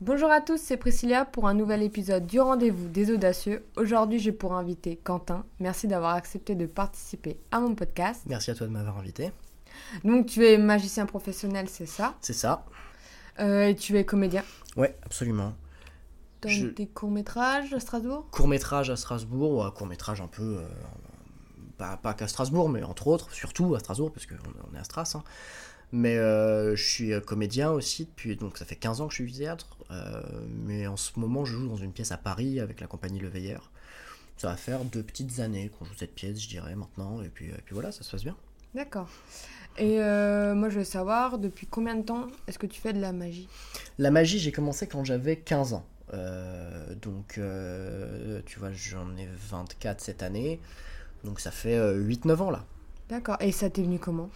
Bonjour à tous, c'est Priscilla pour un nouvel épisode du rendez-vous des audacieux. Aujourd'hui, j'ai pour invité Quentin. Merci d'avoir accepté de participer à mon podcast. Merci à toi de m'avoir invité. Donc, tu es magicien professionnel, c'est ça? C'est ça. Euh, et tu es comédien? Ouais, absolument. dans Je- des courts-métrages à Strasbourg? Court métrage à Strasbourg, ou un court métrage un peu. euh, pas pas qu'à Strasbourg, mais entre autres, surtout à Strasbourg, parce qu'on on est à Stras. hein. Mais euh, je suis euh, comédien aussi depuis. Donc ça fait 15 ans que je suis théâtre. euh, mais en ce moment, je joue dans une pièce à Paris avec la compagnie Le Veilleur. Ça va faire deux petites années qu'on joue cette pièce, je dirais, maintenant. Et puis, et puis voilà, ça se passe bien. D'accord. Et euh, moi, je veux savoir, depuis combien de temps est-ce que tu fais de la magie? La magie, j'ai commencé quand j'avais 15 ans. Donc, tu vois, j'en ai 24 cette année. Donc, ça fait euh, 8-9 ans là. D'accord. Et ça t'est venu comment?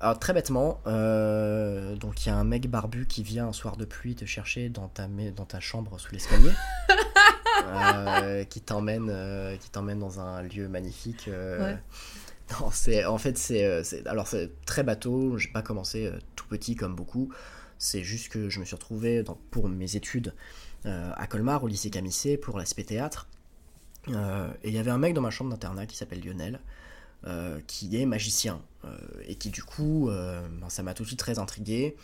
Alors, très bêtement, euh, donc il y a un mec barbu qui vient un soir de pluie te chercher dans ta, mai- dans ta chambre sous l'escalier. Euh, qui t'emmène euh, qui t'emmène dans un lieu magnifique Ouais. non, c'est en fait c'est alors c'est très bateau j'ai pas commencé tout petit comme beaucoup c'est juste que je me suis retrouvé dans- pour mes études à Colmar au lycée Camissé pour l'aspect théâtre et il y avait un mec dans ma chambre d'internat qui s'appelle Lionel euh, qui est magicien. Euh, et qui du coup euh, ben, ça m'a tout de suite très intrigué.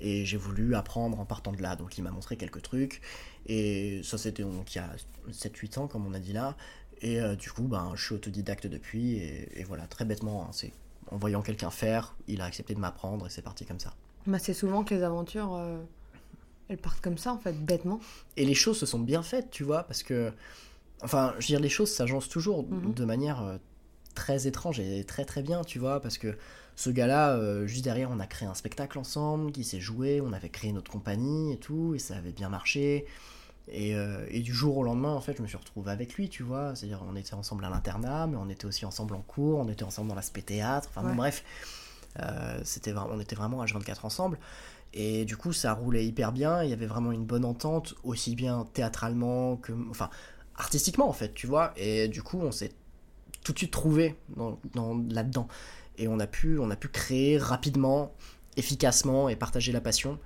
Et j'ai voulu apprendre en partant de là. Donc il m'a montré quelques trucs. Et ça c'était donc il y a 7-8 ans comme on a dit là. Et du coup ben, je suis autodidacte depuis. Et, et voilà très bêtement hein, c'est en voyant quelqu'un faire il a accepté de m'apprendre et c'est parti comme ça. Bah, C'est souvent que les aventures, euh, elles partent comme ça, en fait, bêtement. et les choses se sont bien faites, tu vois, parce que, enfin, je veux dire, les choses s'agencent toujours Mhm. de manière très étrange et très très bien, tu vois, parce que ce gars-là, euh, juste derrière, on a créé un spectacle ensemble, qui s'est joué, on avait créé notre compagnie et tout, et ça avait bien marché. Et, euh, et du jour au lendemain, en fait, je me suis retrouvé avec lui, tu vois. C'est-à-dire, on était ensemble à l'internat, mais on était aussi ensemble en cours, on était ensemble dans l'aspect théâtre. Enfin, bon, bref, Euh, c'était on était vraiment H24 ensemble. Et du coup, ça roulait hyper bien. Il y avait vraiment une bonne entente, aussi bien théâtralement que. Enfin, artistiquement, en fait, tu vois. Et du coup, on s'est tout de suite trouvé dans, dans- là-dedans. Et on a, pu, on a pu créer rapidement, efficacement et partager la passion.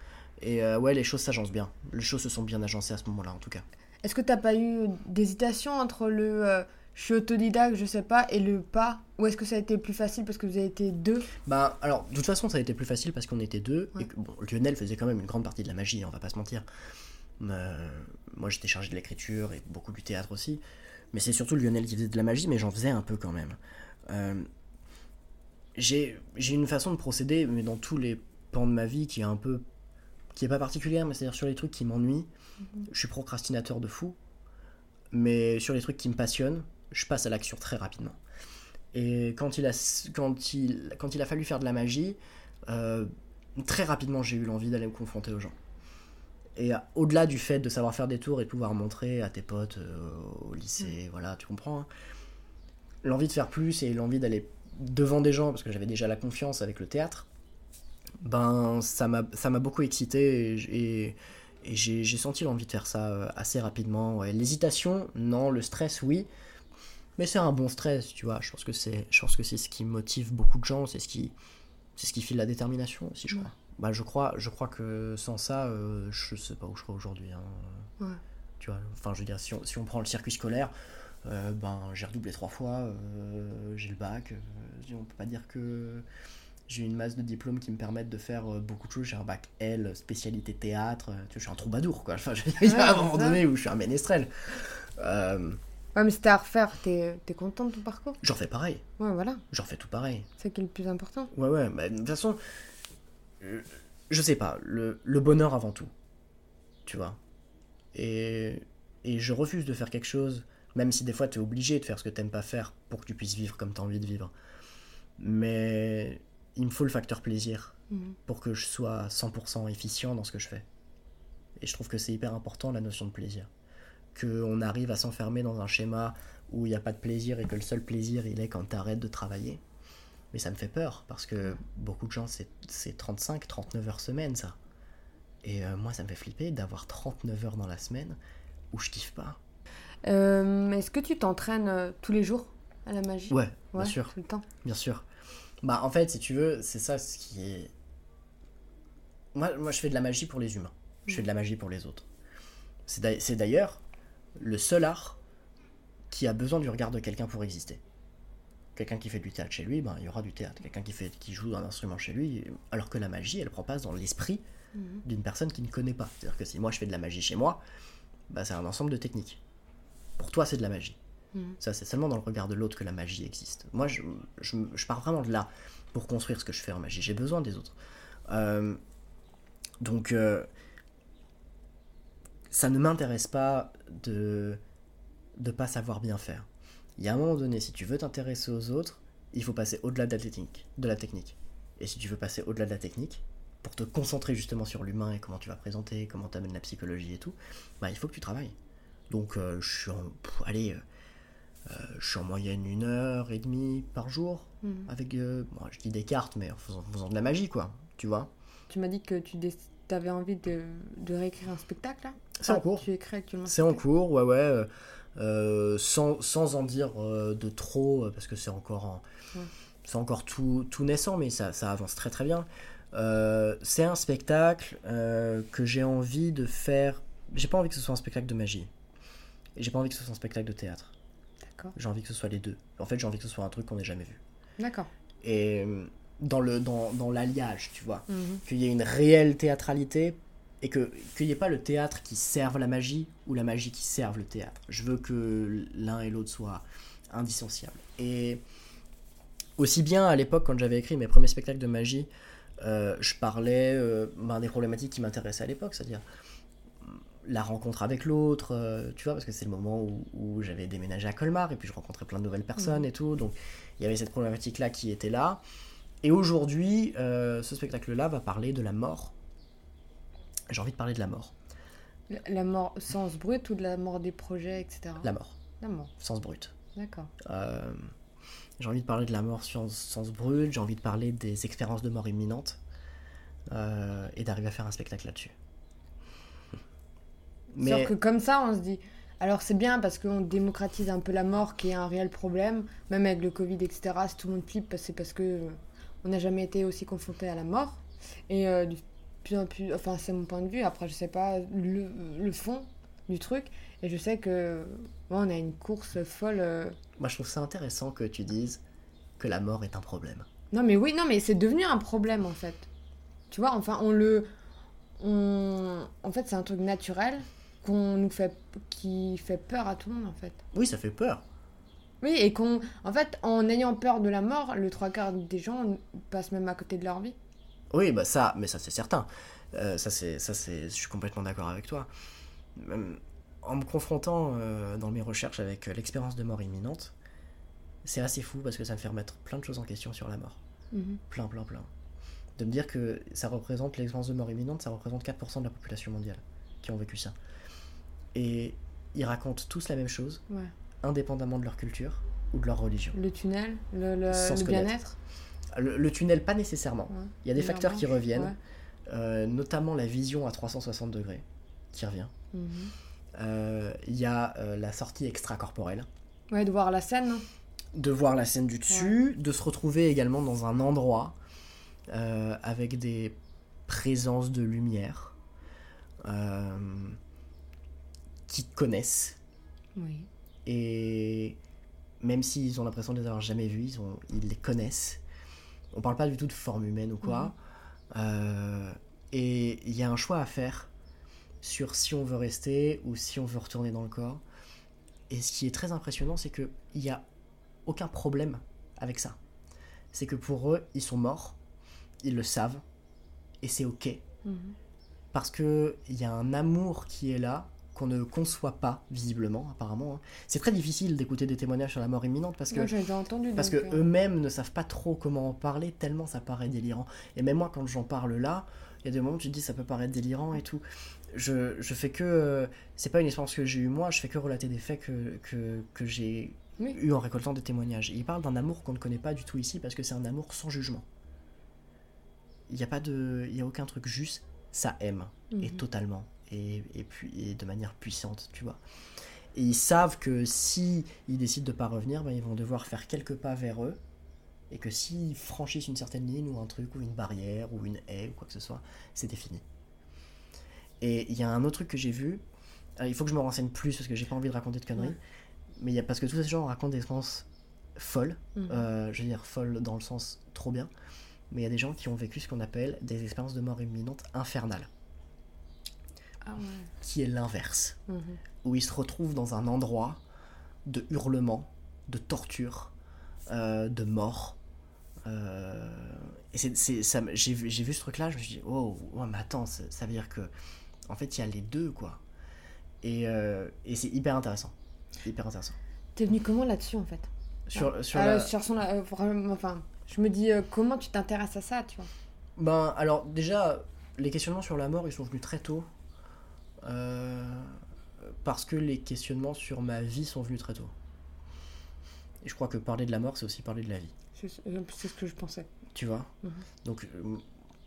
Et euh, ouais, les choses s'agencent bien. Les choses se sont bien agencées à ce moment-là, en tout cas. Est-ce que t'as pas eu d'hésitation entre le euh, je suis autodidacte, je sais pas, et le pas? Ou est-ce que ça a été plus facile parce que vous avez été deux? Bah, alors, de toute façon, ça a été plus facile parce qu'on était deux. Ouais. Et que, bon, Lionel faisait quand même une grande partie de la magie, on va pas se mentir. Euh, moi, j'étais chargé de l'écriture et beaucoup du théâtre aussi. Mais c'est surtout Lionel qui faisait de la magie, mais j'en faisais un peu quand même. Euh, j'ai une façon de procéder, mais dans tous les pans de ma vie qui est un peu. qui est pas particulière, mais c'est-à-dire sur les trucs qui m'ennuient, je suis procrastinateur de fou. Mais sur les trucs qui me passionnent, je passe à l'action très rapidement. Et quand il a, quand il, quand il a fallu faire de la magie, euh, très rapidement j'ai eu l'envie d'aller me confronter aux gens. Et euh, au-delà du fait de savoir faire des tours et de pouvoir montrer à tes potes euh, au lycée, voilà, tu comprends. hein. L'envie de faire plus et l'envie d'aller devant des gens, parce que j'avais déjà la confiance avec le théâtre, ben ça m'a beaucoup excité et, et, et j'ai senti l'envie de faire ça euh, assez rapidement. ouais. L'hésitation, non, le stress, oui. Mais c'est un bon stress, tu vois. Je pense que c'est, ce qui motive beaucoup de gens, c'est ce qui, ce qui file la détermination aussi, je Ouais. crois. Bah, je crois, je crois que sans ça, euh, je sais pas où je serais aujourd'hui. hein. Ouais. Tu vois, enfin, je veux dire, si on, si on prend le circuit scolaire, euh, ben, j'ai redoublé trois fois, euh, j'ai le bac. euh, on peut pas dire que j'ai une masse de diplômes qui me permettent de faire beaucoup de choses. J'ai un bac L, spécialité théâtre. tu vois, je suis un troubadour, quoi. Enfin, je veux dire, il y a un Ouais, moment donné où je suis un ménestrel. Ouais, mais c'était à refaire, t'es t'es content de ton parcours? J'en fais pareil. Ouais, voilà, J'en fais tout pareil. c'est qui est le plus important? Ouais, ouais, bah, de toute façon, je sais pas, le, le bonheur avant tout. Tu vois. Et, et je refuse de faire quelque chose, même si des fois tu es obligé de faire ce que t'aimes pas faire pour que tu puisses vivre comme tu as envie de vivre. Mais il me faut le facteur plaisir Mhm. pour que je sois 100% efficient dans ce que je fais. Et je trouve que c'est hyper important la notion de plaisir. Qu'on arrive à s'enfermer dans un schéma où il n'y a pas de plaisir et que le seul plaisir il est quand tu arrêtes de travailler. Mais ça me fait peur parce que beaucoup de gens c'est c'est 35, 39 heures semaine ça. Et euh, moi ça me fait flipper d'avoir 39 heures dans la semaine où je kiffe pas. Euh, Est-ce que tu t'entraînes euh, tous les jours à la magie? Ouais, bien sûr. Tout le temps. Bien sûr. Bah, en fait, si tu veux, c'est ça ce qui est. Moi, moi, je fais de la magie pour les humains. Je fais de la magie pour les autres. C'est d'ailleurs le seul art qui a besoin du regard de quelqu'un pour exister. Quelqu'un qui fait du théâtre chez lui, ben, il y aura du théâtre. Quelqu'un qui, fait, qui joue un instrument chez lui, alors que la magie, elle prend place dans l'esprit Mhm. d'une personne qui ne connaît pas. C'est-à-dire que si moi je fais de la magie chez moi, bah, c'est un ensemble de techniques. Pour toi, c'est de la magie. Mhm. Ça, c'est seulement dans le regard de l'autre que la magie existe. Moi, je, je, je pars vraiment de là pour construire ce que je fais en magie. J'ai besoin des autres. Euh, donc, euh, ça ne m'intéresse pas de ne pas savoir bien faire. Il y a un moment donné, si tu veux t'intéresser aux autres, il faut passer au-delà de la technique. De la technique. Et si tu veux passer au-delà de la technique, pour te concentrer justement sur l'humain et comment tu vas présenter, comment tu amènes la psychologie et tout, bah, il faut que tu travailles. Donc, euh, je suis en. pff, allez, euh, euh, je suis en moyenne une heure et demie par jour Mhm. avec. euh, bon, je dis des cartes, mais en faisant, en faisant de la magie, quoi. Tu vois Tu m'as dit que tu avais envie de, de réécrire un spectacle là? C'est en cours. Tu écris actuellement C'est en cours, ouais, ouais. Euh, sans, sans en dire euh, de trop, euh, parce que c'est encore, en- Ouais. c'est encore tout, tout naissant, mais ça, ça avance très très bien. C'est un spectacle que j'ai envie de faire. J'ai pas envie que ce soit un spectacle de magie. Et j'ai pas envie que ce soit un spectacle de théâtre. D'accord. J'ai envie que ce soit les deux. En fait, j'ai envie que ce soit un truc qu'on n'ait jamais vu. D'accord. Et dans le dans, dans l'alliage, tu vois Mhm. qu'il y ait une réelle théâtralité et que qu'il n'y ait pas le théâtre qui serve la magie ou la magie qui serve le théâtre. Je veux que l'un et l'autre soient indissociables. Et aussi bien à l'époque, quand j'avais écrit mes premiers spectacles de magie, euh, je parlais euh, ben, des problématiques qui m'intéressaient à l'époque, c'est-à-dire la rencontre avec l'autre, euh, tu vois, parce que c'est le moment où, où j'avais déménagé à Colmar et puis je rencontrais plein de nouvelles personnes et tout, donc il y avait cette problématique-là qui était là. Et aujourd'hui, ce spectacle-là va parler de la mort. J'ai envie de parler de la mort. La- La mort sens brut ou de la mort des projets, etc. La mort, La mort, sens brut. d'accord. Euh, j'ai envie de parler de la mort sur sens brut, j'ai envie de parler des expériences de mort imminente euh, et d'arriver à faire un spectacle là-dessus. Mais Sauf que comme ça, on se dit. Alors c'est bien parce qu'on démocratise un peu la mort qui est un réel problème, même avec le Covid, etc. Si tout le monde flippe, c'est parce que on n'a jamais été aussi confronté à la mort. Et euh, plus en plus, enfin c'est mon point de vue. Après je sais pas le, le fond du truc. Et je sais que ouais, on a une course folle. euh. moi je trouve ça intéressant que tu dises que la mort est un problème. Non mais oui, non mais c'est devenu un problème en fait. Tu vois, enfin on le, on, en fait c'est un truc naturel qu'on nous fait, qui fait peur à tout le monde en fait. Oui, ça fait peur. Oui, et qu'on. En fait, en ayant peur de la mort, le trois quarts des gens passent même à côté de leur vie. Oui, bah ça, mais ça c'est certain. Euh, ça c'est, ça c'est, je suis complètement d'accord avec toi. Même en me confrontant euh, dans mes recherches avec euh, l'expérience de mort imminente, c'est assez fou parce que ça me fait remettre plein de choses en question sur la mort. Plein, plein, plein. De me dire que ça représente l'expérience de mort imminente, ça représente 4% de la population mondiale qui ont vécu ça. Et ils racontent tous la même chose, Ouais. indépendamment de leur culture ou de leur religion. Le tunnel, le, le, le bien-être. Le, le tunnel, pas nécessairement. Ouais. Il y a des facteurs qui reviennent, ouais. euh, notamment la vision à 360 degrés qui revient. Mhm. Euh, Il y a euh, la sortie extracorporelle, Ouais, de voir la scène. de voir la scène du dessus, de se retrouver également dans un endroit avec des présences de lumière qui te connaissent Oui. et même s'ils ont l'impression de les avoir jamais vus, ils, ont- ils les connaissent. On parle pas du tout de forme humaine ou quoi. Euh, et il y a un choix à faire sur si on veut rester ou si on veut retourner dans le corps. Et ce qui est très impressionnant, c'est qu'il n'y a aucun problème avec ça. C'est que pour eux, ils sont morts, ils le savent, et c'est ok. Mhm. Parce qu'il y a un amour qui est là, qu'on ne conçoit pas, visiblement, apparemment. hein. C'est très difficile d'écouter des témoignages sur la mort imminente parce que Moi, entendu. parce que euh, eux-mêmes ne savent pas trop comment en parler tellement ça paraît délirant. Et même moi, quand j'en parle là, il y a des moments où tu te dis ça peut paraître délirant et tout. Je, je fais que. euh, c'est pas une expérience que j'ai eue moi, je fais que relater des faits que, que, que j'ai Oui. eu en récoltant des témoignages. Et il parle d'un amour qu'on ne connaît pas du tout ici parce que c'est un amour sans jugement. Il n'y a pas de. Il y a aucun truc juste, ça aime. Et Mhm. totalement. Et, et, puis, et de manière puissante, tu vois. Et ils savent que si ils décident de pas revenir, ben, ils vont devoir faire quelques pas vers eux. Et que s'ils franchissent une certaine ligne ou un truc ou une barrière ou une haie ou quoi que ce soit, c'était fini. Et il y a un autre truc que j'ai vu. euh, il faut que je me renseigne plus parce que j'ai pas envie de raconter de conneries. Ouais. Mais il y a parce que tous ces gens racontent des expériences folles. Mhm. Euh, je veux dire folles dans le sens trop bien. Mais il y a des gens qui ont vécu ce qu'on appelle des expériences de mort imminente infernales, Ah ouais. qui est l'inverse. Mhm. où il se retrouve dans un endroit de hurlement, de torture, euh, de mort. Euh, et c'est, ça j'ai, vu- j'ai vu ce truc-là, je me suis dit, oh, ouais, mais attends, ça, veut dire que, en fait, il y a les deux, quoi. Et, euh, et c'est hyper intéressant. Hyper intéressant. T'es venu comment là-dessus en fait? Sur, sur la- sur son, enfin, je me dis comment tu t'intéresses à ça, tu vois? Ben, alors, déjà, les questionnements sur la mort, ils sont venus très tôt. Euh, parce que les questionnements sur ma vie sont venus très tôt. Et je crois que parler de la mort, c'est aussi parler de la vie. C'est euh, ce que je pensais. Tu vois? Mhm. donc, euh,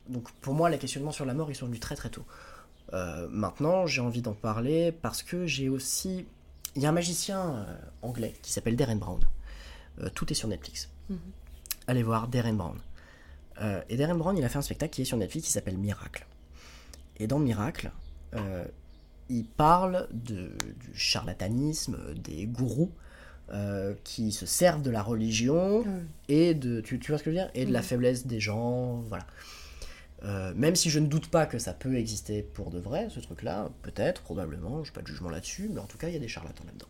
donc, pour moi, les questionnements sur la mort, ils sont venus très très tôt. Euh, maintenant, j'ai envie d'en parler parce que j'ai aussi. Il y a un magicien anglais qui s'appelle Darren Brown. Euh, tout est sur Netflix. Mhm. Allez voir Darren Brown. Euh, et Darren Brown, il a fait un spectacle qui est sur Netflix qui s'appelle Miracle. Et dans Miracle, euh, il parle de, du charlatanisme, des gourous euh, qui se servent de la religion ouais. et de tu, tu vois ce que je veux dire? Et de la Mhm. faiblesse des gens voilà. Euh, même si je ne doute pas que ça peut exister pour de vrai ce truc là peut-être probablement je pas de jugement là-dessus mais en tout cas il y a des charlatans là-dedans.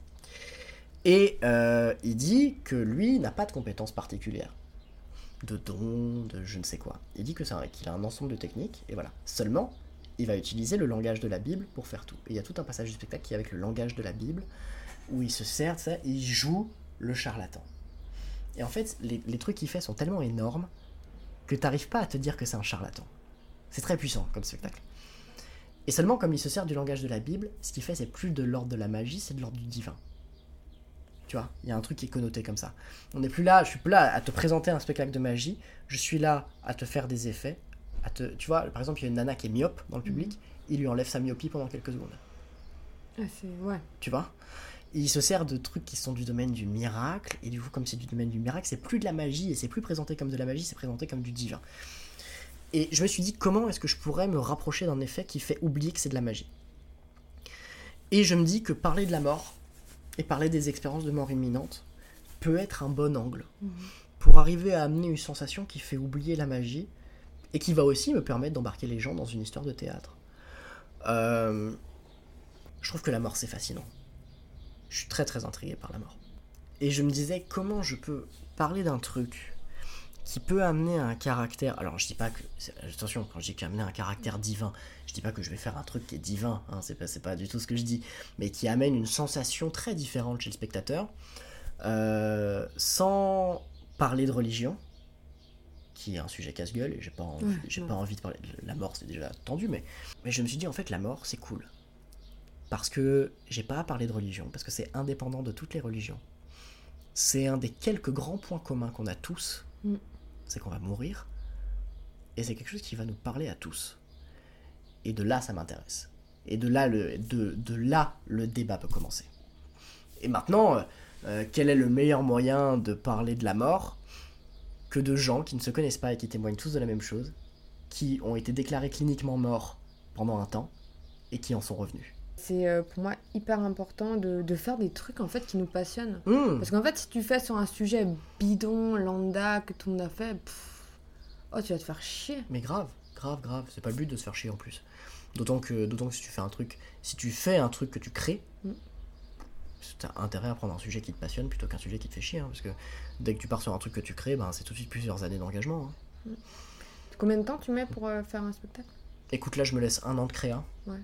Et euh, il dit que lui n'a pas de compétences particulières. De dons de je ne sais quoi. Il dit que c'est qu'il a un ensemble de techniques et voilà. Seulement il va utiliser le langage de la Bible pour faire tout et il y a tout un passage du spectacle qui est avec le langage de la Bible où il se sert de ça il joue le charlatan et en fait, les, les trucs qu'il fait sont tellement énormes que t'arrives pas à te dire que c'est un charlatan. C'est très puissant comme spectacle. Et seulement comme il se sert du langage de la Bible, ce qu'il fait c'est plus de l'ordre de la magie, c'est de l'ordre du divin. Tu vois, il y a un truc qui est connoté comme ça. On n'est plus là, je suis plus là à te présenter un spectacle de magie, je suis là à te faire des effets, à te, tu vois, par exemple, il y a une nana qui est myope dans le public, il lui enlève sa myopie pendant quelques secondes. Ah, c'est ouais. Tu vois? Il se sert de trucs qui sont du domaine du miracle, et du coup, comme c'est du domaine du miracle, c'est plus de la magie, et c'est plus présenté comme de la magie, c'est présenté comme du divin. Et je me suis dit, comment est-ce que je pourrais me rapprocher d'un effet qui fait oublier que c'est de la magie? Et je me dis que parler de la mort, et parler des expériences de mort imminente, peut être un bon angle Mhm. pour arriver à amener une sensation qui fait oublier la magie, et qui va aussi me permettre d'embarquer les gens dans une histoire de théâtre. Euh, je trouve que la mort, c'est fascinant. Je suis très très intrigué par la mort. Et je me disais comment je peux parler d'un truc qui peut amener un caractère. Alors je dis pas que. Attention, quand je dis qu'amener un caractère divin, je dis pas que je vais faire un truc qui est divin, hein, c'est pas, pas du tout ce que je dis, mais qui amène une sensation très différente chez le spectateur, euh, sans parler de religion, qui est un sujet casse-gueule, et j'ai pas envie, Ouais, j'ai ouais. pas envie de parler. de La mort, c'est déjà tendu, mais, mais je me suis dit en fait, la mort, c'est cool parce que j'ai pas à parler de religion, parce que c'est indépendant de toutes les religions. C'est un des quelques grands points communs qu'on a tous, Mm. c'est qu'on va mourir, et c'est quelque chose qui va nous parler à tous. Et de là, ça m'intéresse. Et de là, le, de, de là, le débat peut commencer. Et maintenant, euh, euh, quel est le meilleur moyen de parler de la mort? Que de gens qui ne se connaissent pas et qui témoignent tous de la même chose, qui ont été déclarés cliniquement morts pendant un temps, et qui en sont revenus. C'est euh, pour moi hyper important de, de faire des trucs en fait qui nous passionnent. Hmm. Parce qu'en fait, si tu fais sur un sujet bidon, lambda, que tout le monde a fait, pff, oh, tu vas te faire chier. Mais grave, grave, grave. C'est pas le but de se faire chier en plus. D'autant que, d'autant que si tu fais un truc, si tu fais un truc que tu crées, Mm. T'as intérêt à prendre un sujet qui te passionne plutôt qu'un sujet qui te fait chier. hein, parce que dès que tu pars sur un truc que tu crées, ben, c'est tout de suite plusieurs années d'engagement. hein. Combien de temps tu mets pour euh, faire un spectacle? Écoute, là, je me laisse un an de créa. Ouais.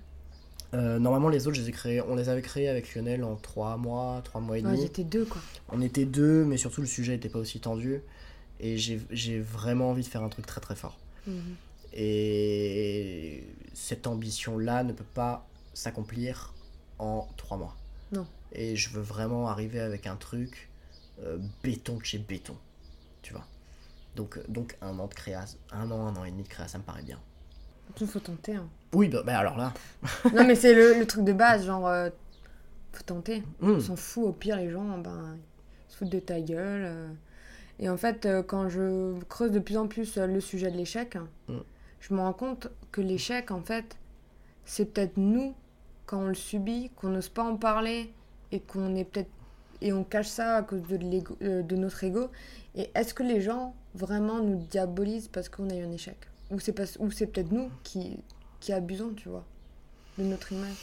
Euh, normalement, les autres, je les ai créés, on les avait créés avec Lionel en 3 mois, 3 mois et Ouais, demi. J'étais deux quoi. On était deux, mais surtout le sujet n'était pas aussi tendu. Et j'ai vraiment envie de faire un truc très très fort. Mhm. Et cette ambition-là ne peut pas s'accomplir en trois mois. Non. Et je veux vraiment arriver avec un truc euh, béton de chez béton. Tu vois. Donc, donc un an de créa, un an, un an et demi de créa, ça me paraît bien. Il faut tenter. hein. Oui, bah, bah alors là. non, mais c'est le, le truc de base, genre, euh, faut tenter. hmm, On s'en fout, au pire, les gens, ben, ils se foutent de ta gueule. euh. Et en fait, quand je creuse de plus en plus le sujet de l'échec, Mm. je me rends compte que l'échec, en fait, c'est peut-être nous, quand on le subit, qu'on n'ose pas en parler et qu'on est peut-être et on cache ça à cause de, l'ego- euh, de notre ego. Et est-ce que les gens vraiment nous diabolisent parce qu'on a eu un échec? Ou c'est pas- ou c'est peut-être nous qui, qui abusons, tu vois, de notre image?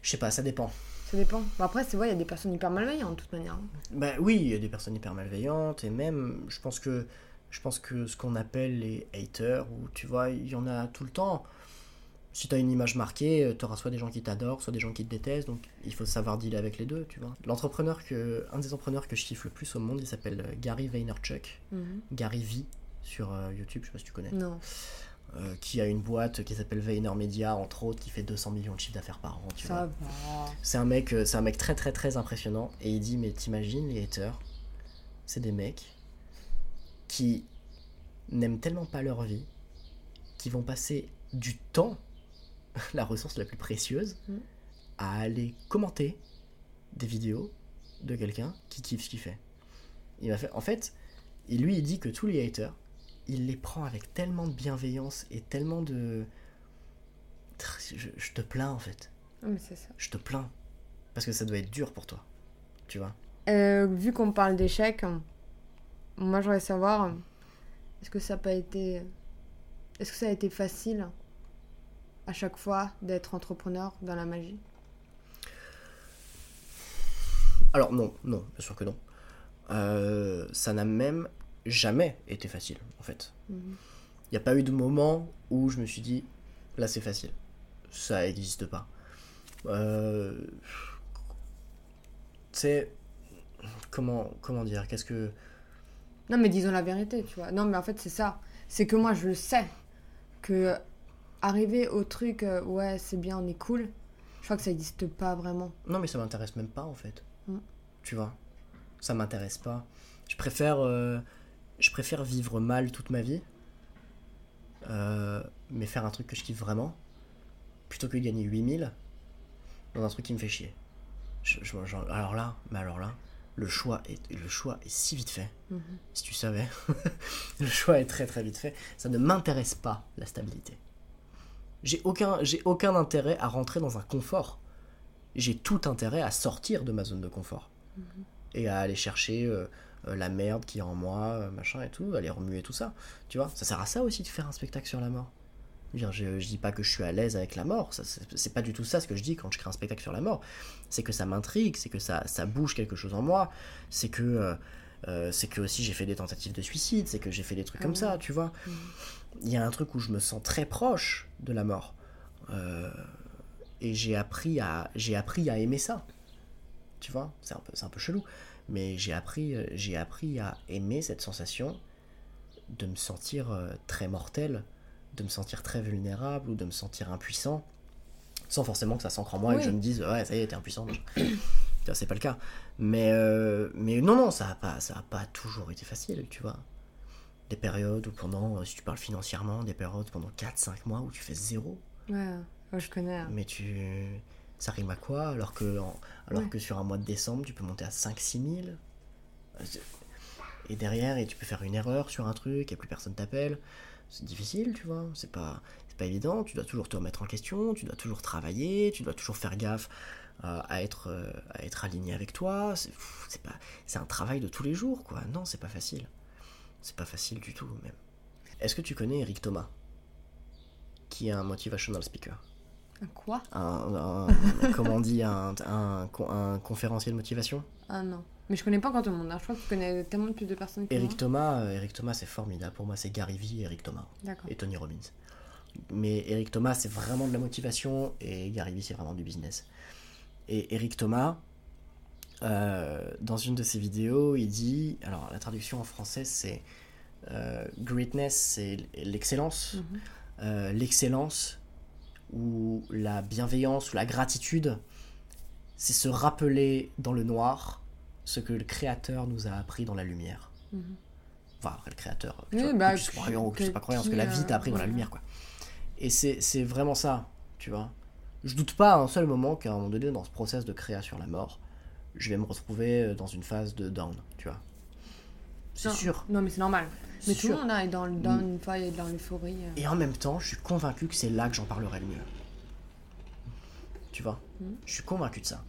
Je sais pas, ça dépend. Ça dépend. Bon, après, c'est vrai, il y a des personnes hyper malveillantes, de toute manière. hein. Bah oui, il y a des personnes hyper malveillantes et même, je pense que, je pense que ce qu'on appelle les haters, ou tu vois, il y en a tout le temps. Si t'as une image marquée, tu auras soit des gens qui t'adorent, soit des gens qui te détestent, donc il faut savoir dealer avec les deux, tu vois. L'entrepreneur que, un des entrepreneurs que je kiffe le plus au monde, il s'appelle euh, Gary Vaynerchuk, Mhm. Gary V sur euh, YouTube, je sais pas si tu connais, Non. euh, qui a une boîte qui s'appelle VaynerMedia, entre autres, qui fait 200 millions de chiffres d'affaires par an, tu vois. Ça va. C'est un mec, euh, c'est un mec très très très impressionnant et il dit mais t'imagines les haters, c'est des mecs qui n'aiment tellement pas leur vie, qui vont passer du temps, la ressource la plus précieuse, Mm. à aller commenter des vidéos de quelqu'un qui kiffe ce qu'il fait. Il m'a fait, en fait, lui il dit que tous les haters, il les prend avec tellement de bienveillance et tellement de, je, je te plains en fait Ah, mais c'est ça. je te plains. Parce que ça doit être dur pour toi. Tu vois Euh, vu qu'on parle d'échecs, moi j'aimerais savoir, est-ce que ça n'a pas été. Est-ce que ça a été facile à chaque fois d'être entrepreneur dans la magie Alors non, non, bien sûr que non. Euh, ça n'a même jamais été facile, en fait. Il Mhm. n'y a pas eu de moment où je me suis dit, là c'est facile. Ça n'existe pas. Euh... Tu sais, comment, comment dire, qu'est-ce que... Non, mais disons la vérité, tu vois. Non, mais en fait, c'est ça. C'est que moi, je le sais. Que arriver au truc, euh, ouais, c'est bien, on est cool, je crois que ça n'existe pas vraiment. Non, mais ça m'intéresse même pas en fait. Mm. Tu vois Ça m'intéresse pas. Je préfère, euh, je préfère vivre mal toute ma vie, euh, mais faire un truc que je kiffe vraiment, plutôt que gagner 8000 dans un truc qui me fait chier. Je- je- genre- alors là, mais alors là, le choix est, le choix est si vite fait. Mhm. Si tu savais, le choix est très très vite fait. Ça ne m'intéresse pas la stabilité. J'ai aucun, j'ai aucun intérêt à rentrer dans un confort. J'ai tout intérêt à sortir de ma zone de confort et à aller chercher euh, euh, la merde qui est en moi, euh, machin et tout, aller remuer tout ça. Tu vois, ça sert à ça aussi de faire un spectacle sur la mort. Je, je, dis pas que je suis à l'aise avec la mort, c'est pas du tout ça ce que je dis quand je crée un spectacle sur la mort. C'est que ça m'intrigue, c'est que ça, ça bouge quelque chose en moi, c'est que euh, c'est que aussi j'ai fait des tentatives de suicide, c'est que j'ai fait des trucs Ah comme ça, tu vois. Mhm. Il y a un truc où je me sens très proche de la mort. Euh, et j'ai appris à j'ai appris à aimer ça. Tu vois, c'est un peu c'est un peu chelou, mais j'ai appris j'ai appris à aimer cette sensation de me sentir euh, très mortel, de me sentir très vulnérable ou de me sentir impuissant sans forcément que ça s'ancre en moi et que je me dise ouais, ça y est, t'es impuissant. c'est pas le cas. Mais euh, mais non non, ça a pas ça a pas toujours été facile, tu vois des périodes où pendant, euh, si tu parles financièrement, des périodes pendant 4-5 mois où tu fais zéro. Ouais, ouais, je connais. hein. Mais tu. Ça rime à quoi? Alors que, en- alors Ouais. que sur un mois de décembre, tu peux monter à 5-6 000. Euh, Et derrière, et tu peux faire une erreur sur un truc et plus personne t'appelle. C'est difficile, tu vois. C'est pas, pas évident. Tu dois toujours te remettre en question. Tu dois toujours travailler. Tu dois toujours faire gaffe euh, à, être, euh, à être aligné avec toi. C'est pas, c'est un travail de tous les jours, quoi. Non, c'est pas facile. C'est pas facile du tout, même. Est-ce que tu connais Eric Thomas Qui est un motivational speaker? Un Quoi? Un, un- comment on dit, un, un, con- un conférencier de motivation? Ah non. Mais je connais pas encore tout le monde. hein. Je crois que tu connais tellement plus de personnes que Eric moi. Thomas, euh, Eric Thomas, c'est formidable. Pour moi, c'est Gary Vee et Eric Thomas et Tony Robbins. Mais Eric Thomas, c'est vraiment de la motivation et Gary Vee, c'est vraiment du business. Et Eric Thomas, euh, dans une de ses vidéos, il dit, alors la traduction en français, c'est euh, greatness, c'est l'excellence. Mhm. Euh, l'excellence ou la bienveillance ou la gratitude, c'est se rappeler dans le noir ce que le créateur nous a appris dans la lumière. Mhm. Enfin, après le créateur, Oui, tu bah, que tu croyant ou que tu pas croyant, parce que la vie t'a appris dans la lumière, quoi. Et c'est vraiment ça, tu vois. Je doute pas un seul moment qu'à un moment donné, dans ce process de créa sur la mort, je vais me retrouver euh, dans une phase de down, tu vois. C'est sûr. Non, mais c'est normal. Mais tout le monde est dans, le- dans une faille et dans l'euphorie. euh. Et en même temps, je suis convaincu que c'est là que j'en parlerai le mieux. Tu vois Mhm. Je suis convaincu de ça.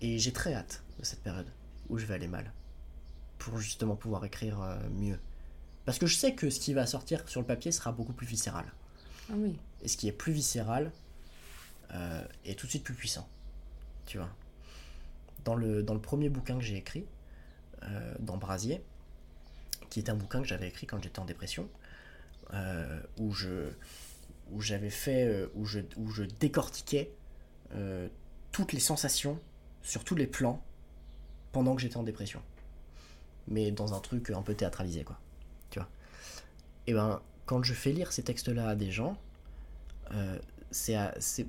Et j'ai très hâte de cette période où je vais aller mal. Pour justement pouvoir écrire euh, mieux. Parce que je sais que ce qui va sortir sur le papier sera beaucoup plus viscéral. Ah oui. Et ce qui est plus viscéral euh, est tout de suite plus puissant. Tu vois dans le, dans le premier bouquin que j'ai écrit, euh, dans Brasier, qui est un bouquin que j'avais écrit quand j'étais en dépression, euh, où je où j'avais fait euh, où je où je décortiquais toutes les sensations sur tous les plans pendant que j'étais en dépression. Mais dans un truc un peu théâtralisé quoi. Tu vois. Et ben quand je fais lire ces textes là à des gens c'est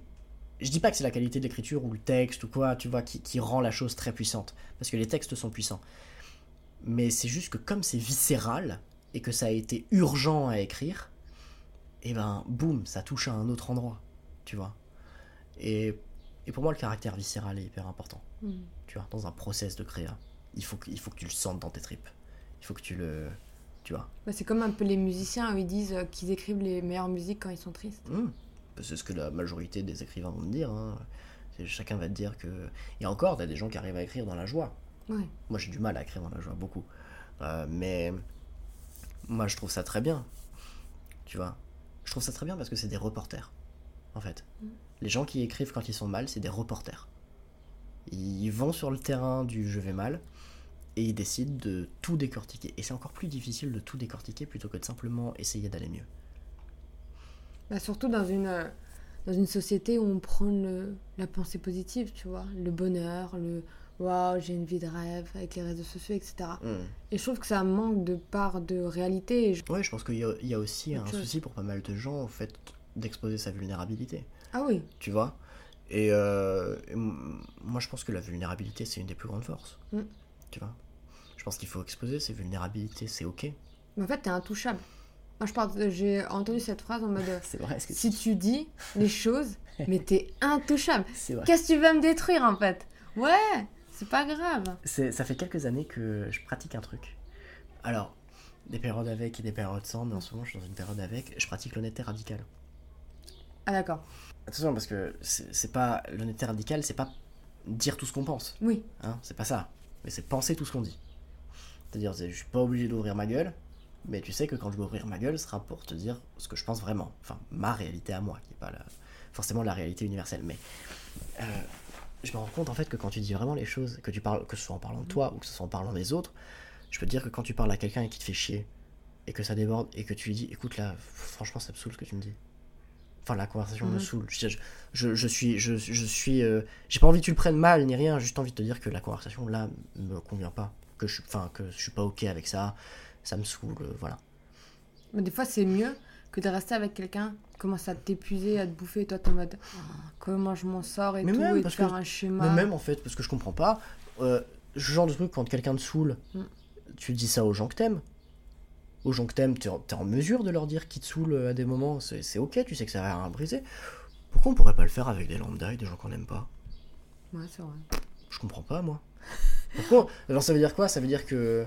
je dis pas que c'est la qualité de l'écriture ou le texte ou quoi tu vois qui, qui rend la chose très puissante parce que les textes sont puissants mais c'est juste que comme c'est viscéral et que ça a été urgent à écrire et ben boum ça touche à un autre endroit tu vois et, et pour moi le caractère viscéral est hyper important Mhm. tu vois, dans un process de créa. Il faut, que, il faut que tu le sentes dans tes tripes. Il faut que tu le. Tu vois. Bah, c'est comme un peu les musiciens où ils disent qu'ils écrivent les meilleures musiques quand ils sont tristes. Hmm. C'est ce que la majorité des écrivains vont te dire. hein. Chacun va te dire que. Et encore, t'as des gens qui arrivent à écrire dans la joie. Ouais. Moi, j'ai du mal à écrire dans la joie, beaucoup. Euh, mais. Moi, je trouve ça très bien. Tu vois? Je trouve ça très bien parce que c'est des reporters. En fait. Les gens qui écrivent quand ils sont mal, c'est des reporters. Ils vont sur le terrain du je vais mal et ils décident de tout décortiquer. Et c'est encore plus difficile de tout décortiquer plutôt que de simplement essayer d'aller mieux. Bah, surtout dans une, euh, dans une société où on prend le- la pensée positive, tu vois. Le bonheur, le waouh, j'ai une vie de rêve avec les réseaux sociaux, etc. Hmm. Et je trouve que ça manque de part de réalité. Je- Ouais, je pense qu'il y, a- il y a aussi un chose. souci pour pas mal de gens au fait d'exposer sa vulnérabilité. Ah oui, Tu vois? Et euh, et moi, je pense que la vulnérabilité, c'est une des plus grandes forces. Mm. Tu vois? Je pense qu'il faut exposer ses vulnérabilités, c'est ok. mais en fait, t'es intouchable. Moi, je parle, j'ai entendu cette phrase en mode C'est vrai, ce que si tu dis les choses, mais t'es intouchable. c'est vrai. Qu'est-ce que tu vas me détruire en fait? Ouais, c'est pas grave. Ça fait quelques années que je pratique un truc. Alors, des périodes avec et des périodes sans, mais en ce moment, je suis dans une période avec. Je pratique l'honnêteté radicale. Ah d'accord. Attention, parce que c'est pas. L'honnêteté radicale, c'est pas dire tout ce qu'on pense. Oui, Hein, c'est pas ça. Mais c'est penser tout ce qu'on dit. C'est-à-dire, c'est- je suis pas obligé d'ouvrir ma gueule, mais tu sais que quand je vais ouvrir ma gueule, ce sera pour te dire ce que je pense vraiment. Enfin, ma réalité à moi, qui est pas la- forcément la réalité universelle. Mais euh, je me rends compte en fait que quand tu dis vraiment les choses, que tu parles, que ce soit en parlant de toi ou que ce soit en parlant des autres, je peux te dire que quand tu parles à quelqu'un et qui te fait chier, et que ça déborde, et que tu lui dis, écoute là, franchement, ça me saoule ce que tu me dis. Enfin, la conversation me saoule. Je, je- je, suis, je, je suis, euh, j'ai pas envie que tu le prennes mal ni rien, juste envie de te dire que la conversation là me convient pas, que je, enfin que je suis pas ok avec ça, ça me saoule, euh, voilà. mais des fois c'est mieux que de rester avec quelqu'un commence à t'épuiser, à te bouffer, et toi t'es en mode Ah, comment je m'en sors et Mais tout, même, et de parce faire que- un schéma. Mais même en fait, parce que je comprends pas, euh, ce genre de truc quand quelqu'un te saoule, Mm. tu dis ça aux gens que t'aimes. Aux gens que t'aimes, t'es en, en mesure de leur dire qu'ils te saoulent euh, à des moments, c'est c'est ok, tu sais que ça va rien briser. Pourquoi on pourrait pas le faire avec des lambda et des gens qu'on aime pas? Ouais, c'est vrai. Je comprends pas, moi. Pourquoi? Alors ça veut dire quoi? Ça veut dire que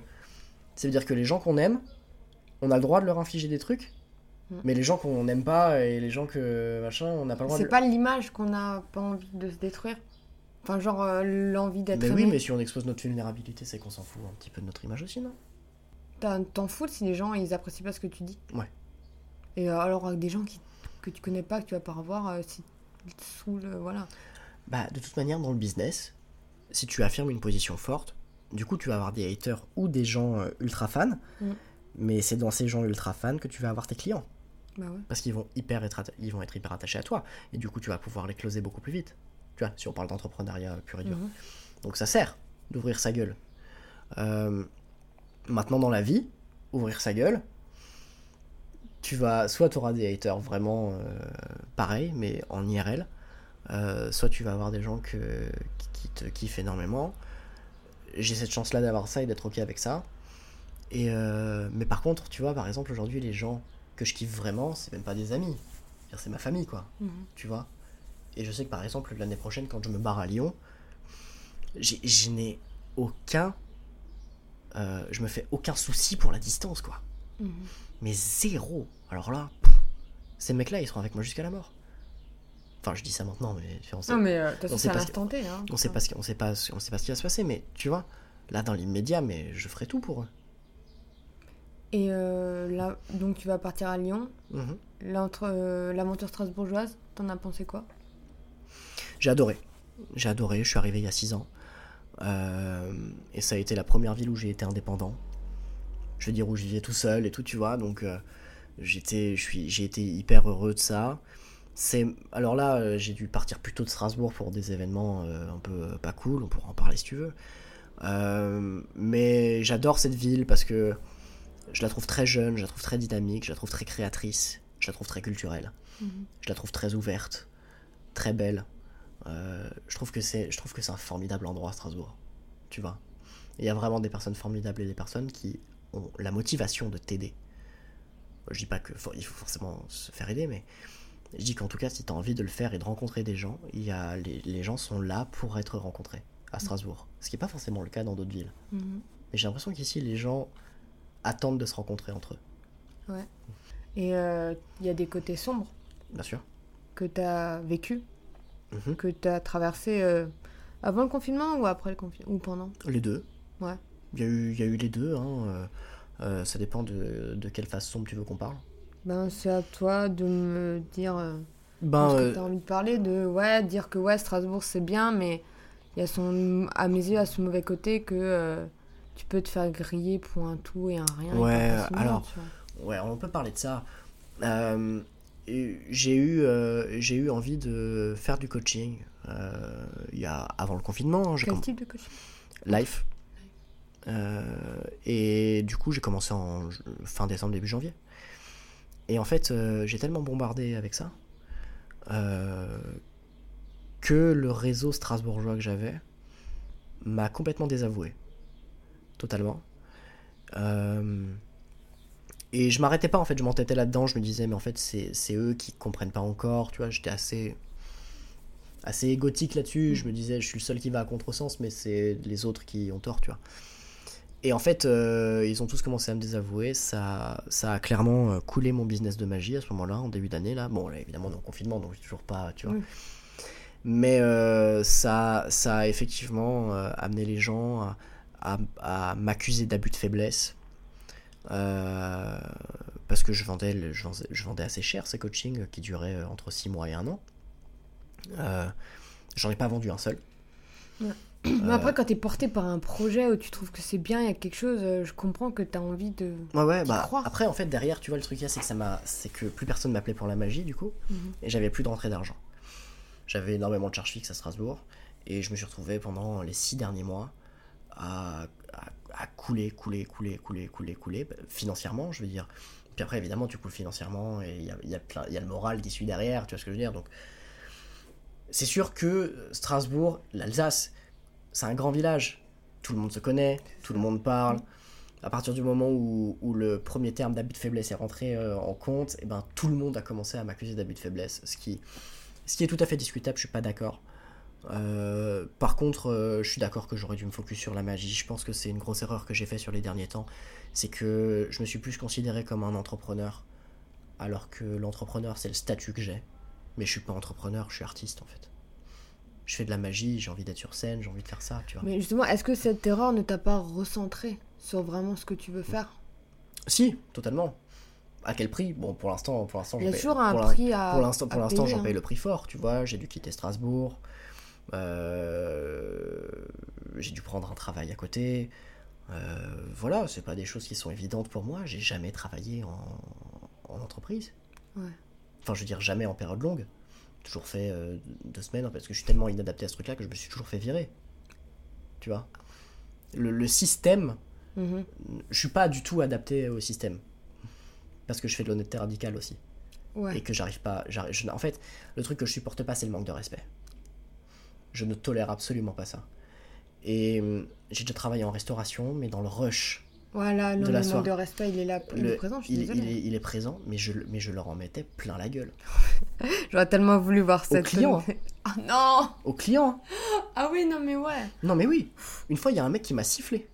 ça veut dire que les gens qu'on aime, on a le droit de leur infliger des trucs, Mm. mais les gens qu'on n'aime pas et les gens que machin, on n'a pas le droit C'est de. pas l'image qu'on a pas envie de se détruire. Enfin, genre euh, l'envie d'être Mais aimé. oui, mais si on expose notre vulnérabilité, c'est qu'on s'en fout un petit peu de notre image aussi, non? T'en fous si les gens ils apprécient pas ce que tu dis. Ouais. Et euh, alors avec des gens qui, que tu connais pas, que tu vas pas revoir, euh, si ils te saoulent, euh, voilà. Bah, de toute manière, dans le business, si tu affirmes une position forte, du coup, tu vas avoir des haters ou des gens euh, ultra fans, Mm. mais c'est dans ces gens ultra fans que tu vas avoir tes clients. Bah ouais. Parce qu'ils vont, hyper être, atta- ils vont être hyper attachés à toi, et du coup, tu vas pouvoir les closer beaucoup plus vite. Tu vois, si on parle d'entrepreneuriat pur et dur. Mhm. Donc ça sert d'ouvrir sa gueule. Euh, maintenant dans la vie, ouvrir sa gueule, tu vas, soit tu auras des haters vraiment euh, pareils, mais en IRL, euh, soit tu vas avoir des gens que, qui te kiffent énormément. J'ai cette chance-là d'avoir ça et d'être ok avec ça. Et euh, mais par contre, tu vois, par exemple, aujourd'hui, les gens que je kiffe vraiment, c'est même pas des amis. C'est ma famille, quoi Mhm. tu vois. Et je sais que par exemple, l'année prochaine, quand je me barre à Lyon, je n'ai aucun. euh, je me fais aucun souci pour la distance, quoi. Mhm. Mais zéro. Alors là, pff, ces mecs-là, ils seront avec moi jusqu'à la mort. Enfin, je dis ça maintenant, mais on sait, Non, mais euh, de toute on façon, sait pas ce T. Hein. on sait pas ce qui- on sait pas, on sait pas ce qui va se passer, mais tu vois, là dans l'immédiat, mais je ferai tout pour eux. Et euh, là, donc tu vas partir à Lyon. Mhm. L'entre- euh, L'aventure strasbourgeoise, t'en as pensé quoi? J'ai adoré. J'ai adoré. Je suis arrivé il y a 6 ans. Euh, et ça a été la première ville où j'ai été indépendant. Je veux dire, où je vivais tout seul et tout, tu vois. Donc, euh, j'étais, j'ai été hyper heureux de ça. C'est, alors là, euh, j'ai dû partir plutôt de Strasbourg pour des événements euh, un peu pas cool. On pourra en parler si tu veux. Euh, mais j'adore cette ville parce que je la trouve très jeune, je la trouve très dynamique, je la trouve très créatrice, je la trouve très culturelle, je la trouve très ouverte, très belle. Je trouve que c'est je trouve que c'est un formidable endroit Strasbourg tu vois? Il y a vraiment des personnes formidables et des personnes qui ont la motivation de t'aider je dis pas que faut- il faut forcément se faire aider mais je dis qu'en tout cas si tu as envie de le faire et de rencontrer des gens il y a les, les gens sont là pour être rencontrés à Strasbourg ce qui est pas forcément le cas dans d'autres villes Mhm. mais j'ai l'impression qu'ici les gens attendent de se rencontrer entre eux Et euh, il y a des côtés sombres bien sûr que t'as vécu, Mhm. que t'as traversé euh, avant le confinement ou après le confinement Ou pendant? Les deux Ouais. il y a eu il y a eu les deux hein. euh, ça dépend de, de quelle sombre tu veux qu'on parle Ben, c'est à toi de me dire euh, ben ce que euh, t'as envie de parler, de ouais, dire que ouais, Strasbourg c'est bien, mais il y a son, à mes yeux, à ce mauvais côté que euh, tu peux te faire griller pour un tout et un rien. Ouais, alors, tu. Ouais, on peut parler de ça. Euh, j'ai eu, euh, j'ai eu envie de faire du coaching euh, il y a, avant le confinement. hein, Quel type de coaching? Life. Et du coup, j'ai commencé en fin décembre, début janvier. Et en fait, euh, j'ai tellement bombardé avec ça euh, que le réseau strasbourgeois que j'avais m'a complètement désavoué. Totalement. Euh, et je m'arrêtais pas en fait, je m'entêtais là-dedans, je me disais, mais en fait, c'est eux qui comprennent pas encore, tu vois, j'étais assez assez égotique là-dessus. Je me disais, je suis le seul qui va à contresens, mais c'est les autres qui ont tort, tu vois. Et en fait, euh, ils ont tous commencé à me désavouer. Ça, ça a clairement euh, coulé mon business de magie à ce moment-là, en début d'année. Là, bon, là, évidemment, on est en confinement, donc toujours pas, tu vois. Oui. Mais euh, ça, ça a effectivement euh, amené les gens à, à- à m'accuser d'abus de faiblesse. Parce que je vendais, le- je, vendais, je vendais assez cher ces coachings qui duraient entre 6 mois et 1 an. J'en ai pas vendu un seul. Mais après, quand t'es porté par un projet où tu trouves que c'est bien, il y a quelque chose, euh, je comprends que t'as envie de. Ouais, ouais, bah crois. après, en fait, derrière, tu vois, le truc, c'est que ça m'a, c'est que plus personne m'appelait pour la magie, du coup, Mhm. et j'avais plus de rentrée d'argent. J'avais énormément de charges fixes à Strasbourg, et je me suis retrouvé pendant les six derniers mois à, à, à couler, couler, couler, couler, couler, couler, bah, financièrement, je veux dire. Puis après, évidemment, tu coules financièrement, et il y a, y, a plein- y a le moral qui suit derrière, tu vois ce que je veux dire, donc. C'est sûr que Strasbourg, l'Alsace, c'est un grand village. Tout le monde se connaît, tout le monde parle. À partir du moment où, le premier terme d'abus de faiblesse est rentré euh, en compte, et ben, tout le monde a commencé à m'accuser d'abus de faiblesse. Ce qui, ce qui est tout à fait discutable, je suis pas d'accord. Euh, par contre, euh, je suis d'accord que j'aurais dû me focus sur la magie. Je pense que c'est une grosse erreur que j'ai fait sur les derniers temps. C'est que je me suis plus considéré comme un entrepreneur, alors que l'entrepreneur, c'est le statut que j'ai. Mais je suis pas entrepreneur, je suis artiste en fait. Je fais de la magie, j'ai envie d'être sur scène, j'ai envie de faire ça, tu vois. Mais justement, est-ce que cette erreur ne t'a pas recentré sur vraiment ce que tu veux faire? Si, totalement. À quel prix? Bon, pour l'instant, pour l'instant, Il y a j'en paye- toujours un pour l'in- prix à. Pour l'instant, pour l'instant, j'en hein. paye le prix fort, tu vois. J'ai dû quitter Strasbourg. Euh, j'ai dû prendre un travail à côté. Euh, voilà, c'est pas des choses qui sont évidentes pour moi. J'ai jamais travaillé en, en entreprise. Ouais. Enfin, je veux dire, jamais en période longue. Toujours fait euh, deux semaines, parce que je suis tellement inadapté à ce truc-là que je me suis toujours fait virer. Tu vois? Le, le système Mhm. je suis pas du tout adapté au système. Parce que je fais de l'honnêteté radicale aussi. Ouais. Et que j'arrive pas. je- en fait, le truc que je supporte pas, c'est le manque de respect. Je ne tolère absolument pas ça. Et hum, j'ai déjà travaillé en restauration, mais dans le rush. Voilà, non, de la le manque de respect, il est là, il Le- est présent, je suis il, désolée. il est, il est présent, mais je, mais je leur en mettais plein la gueule. J'aurais tellement voulu voir cette. client, hein. Ah non Au client Ah oui, non, mais ouais. Non, mais oui Une fois, il y a un mec qui m'a sifflé.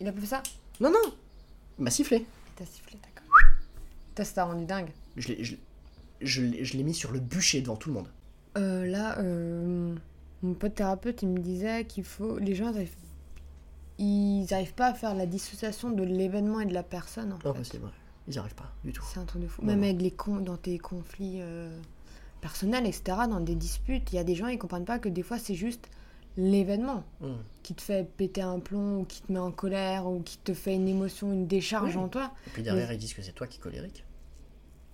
Il a fait ça? Non, non Il m'a sifflé. Il t'a sifflé, d'accord. Toi, ça t'a rendu dingue. Je l'ai- je je, je l'ai mis sur le bûcher devant tout le monde. Euh, là, euh, mon pote thérapeute, il me disait qu'il faut. Les gens, ils arrivent, ils arrivent pas à faire la dissociation de l'événement et de la personne. En fait. Impossible, ouais. Ils n'y arrivent pas du tout. C'est un truc de fou. Non, Même non. avec les con dans tes conflits euh, personnels, etc., dans des disputes, il y a des gens, ils comprennent pas que des fois, c'est juste l'événement Hum. qui te fait péter un plomb, ou qui te met en colère, ou qui te fait une émotion, une décharge Oui. en toi. Et puis derrière, ils disent que c'est toi qui es colérique.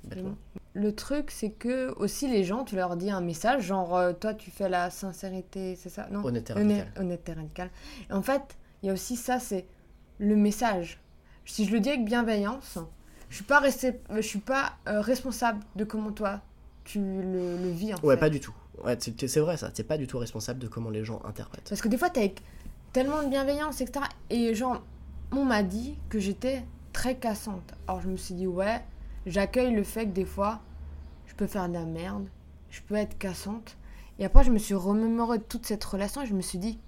Bêtement. Le truc, c'est que aussi les gens, tu leur dis un message, genre euh, toi tu fais la sincérité, c'est ça? Non Honnêteté Honnête- radicale. Honnêteté radicale. En fait, il y a aussi ça, c'est le message. Si je le dis avec bienveillance, je suis pas, resté, je suis pas euh, responsable de comment toi tu le, le vis. En Ouais, fait. pas du tout. Ouais, c'est vrai ça. T'es pas du tout responsable de comment les gens interprètent. Parce que des fois, t'es avec tellement de bienveillance, etc. Et genre, on m'a dit que j'étais très cassante. Alors je me suis dit, ouais, j'accueille le fait que des fois, je peux faire de la merde, je peux être cassante. Et après, je me suis remémoré de toute cette relation et je me suis dit,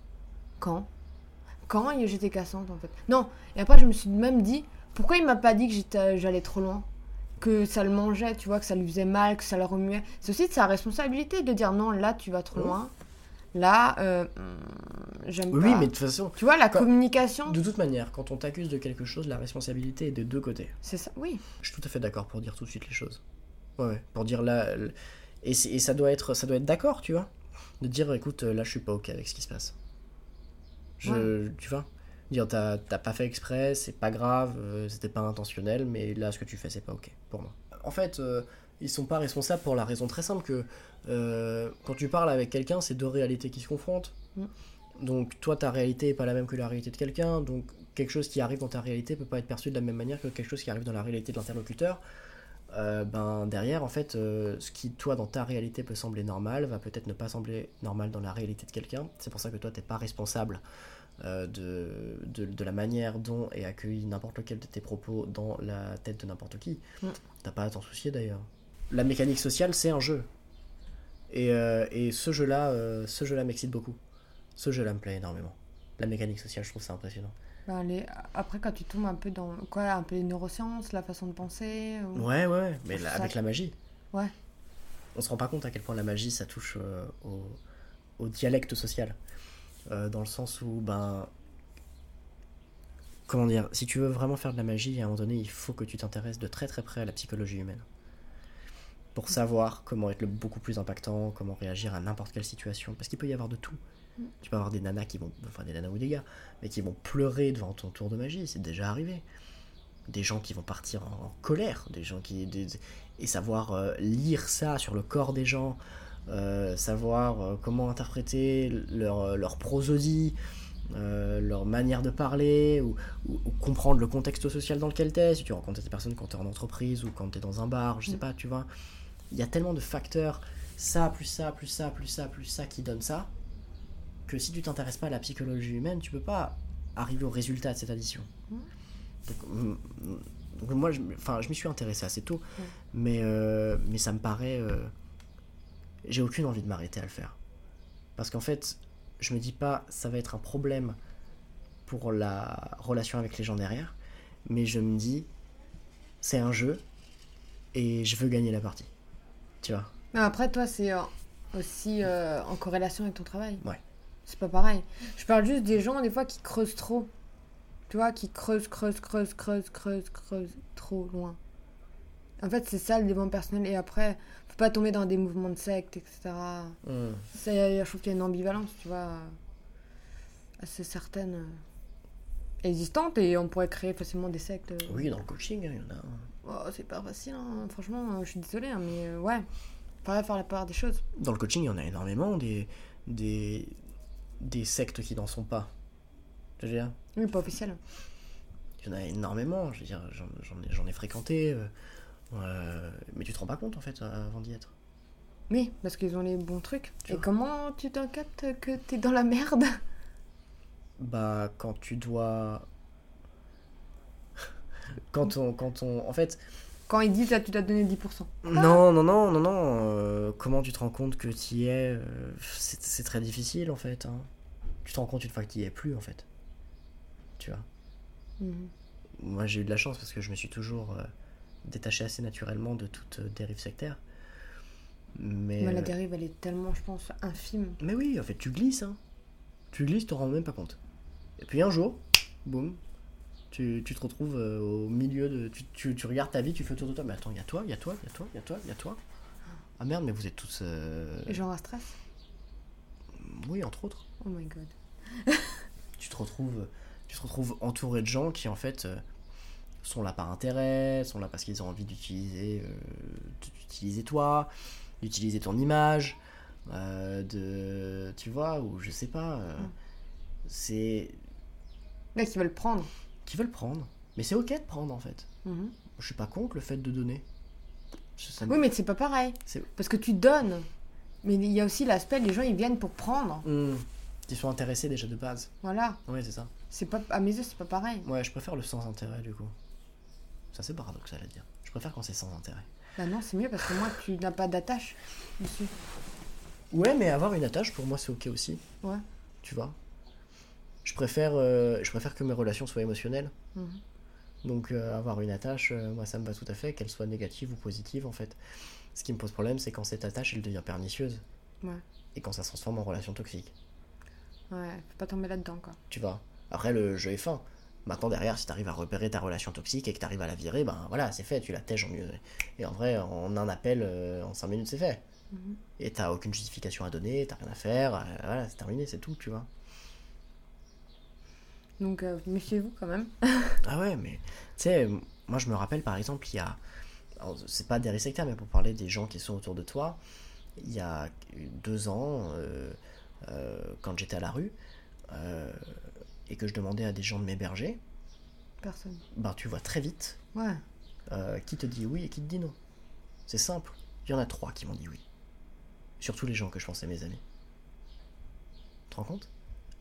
quand? Quand j'étais cassante en fait Non, et après, je me suis même dit, pourquoi il m'a pas dit que j'étais- j'allais trop loin? Que ça le mangeait, tu vois, que ça lui faisait mal, que ça le remuait. C'est aussi de sa responsabilité de dire non, là tu vas trop Oui. loin. Là, euh, j'aime Oui, pas. mais de toute façon, Tu vois, la Quand- communication, de toute manière, quand on t'accuse de quelque chose, la responsabilité est de deux côtés. c'est ça. Oui. Je suis tout à fait d'accord pour dire tout de suite les choses. Ouais, ouais. Pour dire là. Et, et ça doit être, ça doit être d'accord, tu vois. De dire, écoute, euh, là, je suis pas ok avec ce qui se passe. Je, Tu vois Dire, t'as t'as pas fait exprès, c'est pas grave, euh, c'était pas intentionnel, mais là, ce que tu fais, c'est pas ok pour moi. En fait, euh, ils sont pas responsables pour la raison très simple que euh, quand tu parles avec quelqu'un, c'est deux réalités qui se confrontent. Mm. Donc, toi, ta réalité est pas la même que la réalité de quelqu'un, donc quelque chose qui arrive dans ta réalité peut pas être perçu de la même manière que quelque chose qui arrive dans la réalité de l'interlocuteur. Euh, ben derrière en fait euh, ce qui toi dans ta réalité peut sembler normal va peut-être ne pas sembler normal dans la réalité de quelqu'un. C'est pour ça que toi t'es pas responsable euh, de, de, de la manière dont est accueilli n'importe lequel de tes propos dans la tête de n'importe qui. Mm. t'as pas à t'en soucier d'ailleurs. La mécanique sociale c'est un jeu. Et, et ce jeu là ce jeu là m'excite beaucoup. Ce jeu là me plaît énormément. La mécanique sociale je trouve ça impressionnant Ben, les- Après, quand tu tombes un peu dans quoi, un peu les neurosciences, la façon de penser. ou- Ouais, ouais, mais avec la magie. Ouais. On se rend pas compte à quel point la magie, ça touche euh, au, au dialecte social. Euh, dans le sens où, ben. Comment dire Si tu veux vraiment faire de la magie, à un moment donné, il faut que tu t'intéresses de très très près à la psychologie humaine. Pour savoir comment être le beaucoup plus impactant, comment réagir à n'importe quelle situation. Parce qu'il peut y avoir de tout. Tu peux avoir des nanas qui vont. Enfin, des nanas ou des gars, mais qui vont pleurer devant ton tour de magie, c'est déjà arrivé des gens qui vont partir en, en colère, des gens qui des- et savoir euh, lire ça sur le corps des gens, euh, savoir euh, comment interpréter leur, leur prosodie, leur manière de parler, ou, ou- ou comprendre le contexte social dans lequel t'es, si tu rencontres des personnes quand t'es en entreprise ou quand t'es dans un bar, je sais Mm. pas, tu vois. Il y a tellement de facteurs, ça, plus ça, plus ça, plus ça, plus ça, qui donnent ça, que si tu t'intéresses pas à la psychologie humaine, tu peux pas arriver au résultat de cette addition. Mm. Donc, donc moi, je, enfin, je m'y suis intéressé assez tôt, mais, euh, mais ça me paraît... euh, j'ai aucune envie de m'arrêter à le faire. Parce qu'en fait, je me dis pas, ça va être un problème pour la relation avec les gens derrière, mais je me dis, c'est un jeu, et je veux gagner la partie. Tu vois? Mais après, toi, c'est euh, aussi euh, en corrélation avec ton travail. Ouais. C'est pas pareil. Je parle juste des gens, des fois, qui creusent trop. Tu vois, qui creusent, creusent, creusent, creusent, creusent, creusent trop loin. En fait, c'est ça le développement personnel. Et après, faut pas tomber dans des mouvements de secte, etc. Hmm. Ça, je trouve qu'il y a une ambivalence, tu vois, assez certaine, euh, existante. Et on pourrait créer facilement des sectes. euh. Oui, dans le coaching, hein, il y en a. Oh, c'est pas facile, hein. franchement, euh, je suis désolée, hein, mais ouais, faudrait faire la part des choses. Dans le coaching, il y en a énormément des, des, des sectes qui n'en sont pas. Je veux dire, Oui, pas officiel. il y en a énormément. Je veux dire, j'en, ai, fréquenté. euh, euh, mais tu te rends pas compte en fait avant d'y être. Oui, parce qu'ils ont les bons trucs. Tu Et vois. comment tu t'en captes que t'es dans la merde? Bah, quand tu dois. quand on. Quand on... En fait, Quand ils disent là, tu dois donner 10%. non, non, non, non, non. euh, comment tu te rends compte que tu y es euh, c'est, très difficile en fait. hein. Tu te rends compte une fois que tu y es plus en fait. Tu vois. Mhm. Moi, j'ai eu de la chance parce que je me suis toujours euh, détaché assez naturellement de toute dérive sectaire. Mais, Mais la dérive, elle est tellement, je pense, infime. mais oui, en fait, tu glisses. Hein. Tu glisses, tu te rends même pas compte. Et puis un jour, boum, tu, tu te retrouves euh, au milieu de. Tu, tu, tu regardes ta vie, tu fais autour de toi. Mais attends, il y a toi, il y a toi, il y a toi, il y a toi, il y a toi. Ah merde, mais vous êtes tous. euh, genre à stress? Oui, entre autres. Oh my god. tu te retrouves tu te retrouves entouré de gens qui en fait euh, sont là par intérêt sont là parce qu'ils ont envie d'utiliser euh, d'utiliser toi d'utiliser ton image euh, de tu vois ou je sais pas Mm. c'est Là, qui veulent prendre. Qui veulent prendre mais c'est ok de prendre en fait Mhm. je suis pas contre le fait de donner ça Oui, mais c'est pas pareil. Parce que tu donnes. Mais il y a aussi l'aspect, les gens, ils viennent pour prendre. Hmm. ils sont intéressés déjà de base Voilà. ouais c'est ça C'est pas, à mes yeux, c'est pas pareil. ouais je préfère le sans intérêt du coup ça c'est paradoxal à dire je préfère quand c'est sans intérêt Bah non, c'est mieux parce que moi, tu n'as pas d'attache dessus. Ouais, mais avoir une attache, pour moi, c'est ok aussi. Ouais. Tu vois? Je préfère, euh, je préfère que mes relations soient émotionnelles. Mhm. Donc, euh, avoir une attache, euh, moi, ça me va tout à fait, qu'elle soit négative ou positive, en fait. Ce qui me pose problème, c'est quand cette attache, elle devient pernicieuse. Ouais. Et quand ça se transforme en relation toxique. Ouais, faut pas tomber là-dedans, quoi. Tu vois Après, le jeu est fin. Maintenant, derrière, si t'arrives à repérer ta relation toxique et que t'arrives à la virer, ben voilà, c'est fait, tu la tèges en mieux. Et en vrai, en un appel, en 5 minutes, c'est fait. Mhm. Et t'as aucune justification à donner, t'as rien à faire, voilà, c'est terminé, c'est tout, tu vois. Donc, euh, méfiez-vous quand même. Ah ouais, mais tu sais, moi je me rappelle par exemple, il y a. C'est pas des sectaires, mais pour parler des gens qui sont autour de toi, il y a deux ans, euh, euh, quand j'étais à la rue, euh, et que je demandais à des gens de m'héberger, Personne. ben tu vois très vite Ouais. qui te dit oui et qui te dit non. C'est simple. Il y en a trois qui m'ont dit oui. Surtout les gens que je pensais mes amis. Tu te rends compte?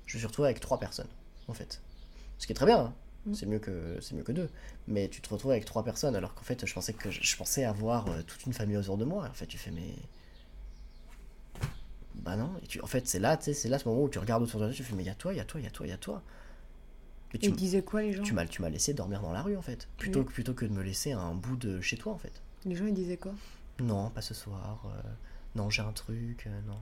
Je suis retrouvé avec trois personnes, en fait. Ce qui est très bien, hein. Mm. c'est mieux que c'est mieux que deux. Mais tu te retrouves avec trois personnes, alors qu'en fait, je pensais que je pensais avoir euh, toute une famille autour de moi. En fait, tu fais mais bah non. Et tu, en fait, c'est là, tu sais, c'est là ce moment où tu regardes autour de toi, tu fais mais il y a toi, il y a toi, il y a toi, il y a toi. Et Et tu, ils disaient quoi, les gens? tu m'as tu m'as laissé dormir dans la rue en fait, plutôt Oui. que plutôt que de me laisser un bout de chez toi en fait. Les gens, ils disaient quoi? Non, pas ce soir. euh, non, j'ai un truc. euh, non.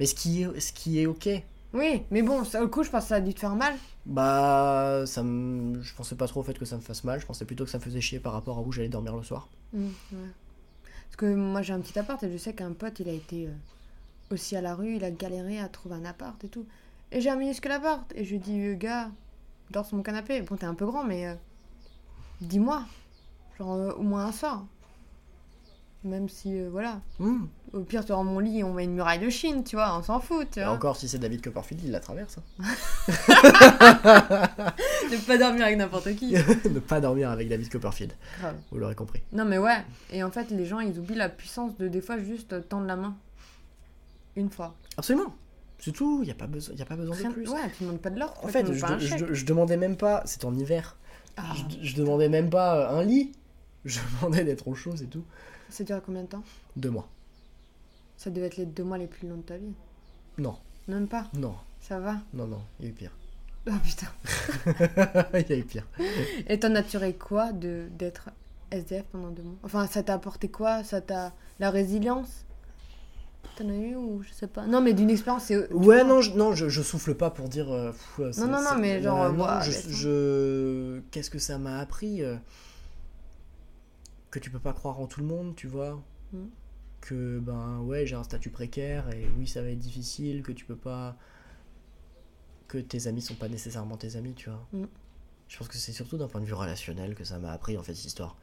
Mais ce qui est, ce qui est ok. Oui, mais bon, ça, au coup, je pense que ça a dû te faire mal. Bah, ça me, je pensais pas trop au fait que ça me fasse mal. Je pensais plutôt que ça me faisait chier par rapport à où j'allais dormir le soir. Mm, ouais. Parce que moi, j'ai un petit appart et je sais qu'un pote, il a été euh, aussi à la rue, il a galéré à trouver un appart et tout. Et j'ai un minuscule appart. Et je lui dis, euh, gars, dors sur mon canapé. Bon, t'es un peu grand, mais euh, dis-moi. Genre, au moins un soir. Même si, euh, voilà. Hmm. Au pire, sur mon lit, on met une muraille de Chine, tu vois, on s'en fout, tu Et vois. encore, si c'est David Copperfield, il la traverse. hein. Ne pas dormir avec n'importe qui. ne pas dormir avec David Copperfield. Grave. Vous l'aurez compris. Non, mais ouais. Et en fait, les gens, ils oublient la puissance de des fois juste tendre la main. Une fois. Absolument. C'est tout. Il y a pas besoin, y a pas besoin Rien- de plus. Ouais, tu demandes pas de l'or. En fait, je, demandais même pas. C'est en hiver. Ah, Je, je demandais même pas euh, un lit. Je demandais d'être au chaud, c'est tout. Ça dure combien de temps Deux mois. Ça devait être les deux mois les plus longs de ta vie. Non, Même pas. non, Ça va. non, non. Il y a eu pire. Oh putain. il y a eu pire. Et t'en as tiré quoi de d'être SDF pendant deux mois? Enfin, ça t'a apporté quoi? Ça t'a. La résilience? T'en as eu ou je sais pas? Non, mais d'une expérience, c'est. Ouais, non, je, non je, je souffle pas pour dire. euh, pff, non, non, c'est- mais euh, genre, non, je, laisse-moi. je- Qu'est-ce que ça m'a appris euh, Que tu peux pas croire en tout le monde, tu vois. Mm. Que, ben, ouais, j'ai un statut précaire et oui, ça va être difficile, que tu peux pas. Que tes amis sont pas nécessairement tes amis, tu vois. Mm. Je pense que c'est surtout d'un point de vue relationnel que ça m'a appris, en fait, cette histoire.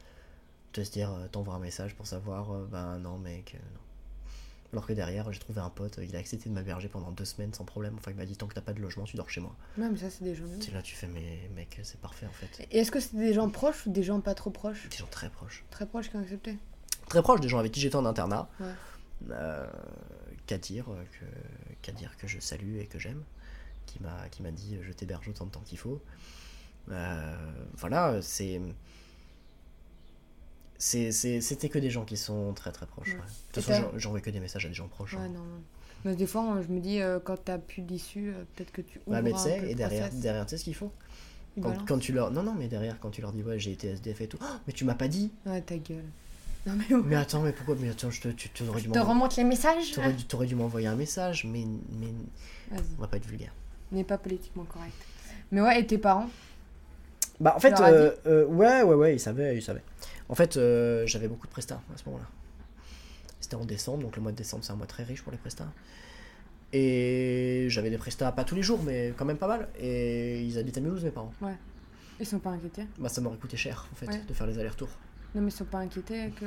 De se dire, euh, t'envoies un message pour savoir, euh, ben non, mec, euh, non. Alors que derrière, j'ai trouvé un pote, il a accepté de m'héberger pendant deux semaines sans problème. Enfin, il m'a dit tant que t'as pas de logement, tu dors chez moi. Ouais, mais ça, c'est des gens. C'est là, tu fais, mais mec, c'est parfait en fait. Et est-ce que c'était des gens proches ou des gens pas trop proches? Des gens très proches. Très proches qui ont accepté? Très proches des gens avec qui j'étais en internat. Ouais. Euh, Kadir, euh, que, Kadir que je salue et que j'aime, qui m'a qui m'a dit je t'héberge autant de temps qu'il faut. Euh, voilà, c'est. C'était que des gens qui sont très très proches. Ouais. ouais. De toute façon, j'en- j'envoie que des messages à des gens proches. Ouais, hein. non, non. Mais des fois, je me dis, euh, quand t'as plus d'issue, euh, peut-être que tu ouvres Ouais, mais tu un sais, et derrière, process. derrière tu sais ce qu'ils font? Quand, quand tu leur. Non, non, mais derrière, quand tu leur dis ouais, j'ai été SDF et tout, Oh, mais tu m'as pas dit Ouais, ta gueule. Non, mais ouais. Mais attends, mais pourquoi Mais attends, je te, tu, tu aurais dû Je te remonte les messages t'aurais dû, t'aurais dû m'envoyer un message, mais, mais on va pas être vulgaire. n'est pas politiquement correct. Mais ouais, et tes parents? Bah en fait, euh, euh, ouais, ouais, ouais, ils savaient, ils savaient. En fait, euh, j'avais beaucoup de prestats à ce moment-là. C'était en décembre, donc le mois de décembre, c'est un mois très riche pour les prestats. Et j'avais des prestats, pas tous les jours, mais quand même pas mal. Et ils habitaient à Mulhouse, mes parents. Ils sont pas inquiétés? Bah ça m'aurait coûté cher, en fait, Ouais. de faire les allers-retours. Non, mais ils sont pas inquiétés que.